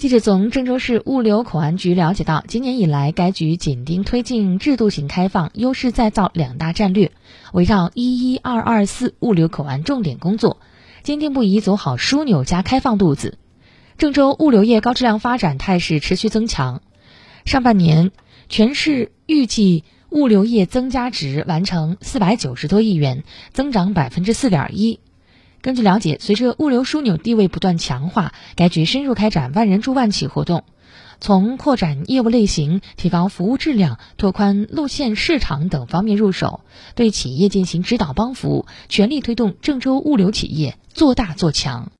记者从郑州市物流口岸局了解到，今年以来，该局紧盯推进制度型开放、优势再造两大战略，围绕“一一二二四”物流口岸重点工作，坚定不移走好枢纽加开放路子。郑州物流业高质量发展态势持续增强，上半年全市预计物流业增加值完成四百九十多亿元，增长百分之四点一。根据了解，随着物流枢纽地位不断强化，该局深入开展万人助万企活动，从扩展业务类型、提高服务质量、拓宽路线市场等方面入手，对企业进行指导帮扶，全力推动郑州物流企业做大做强。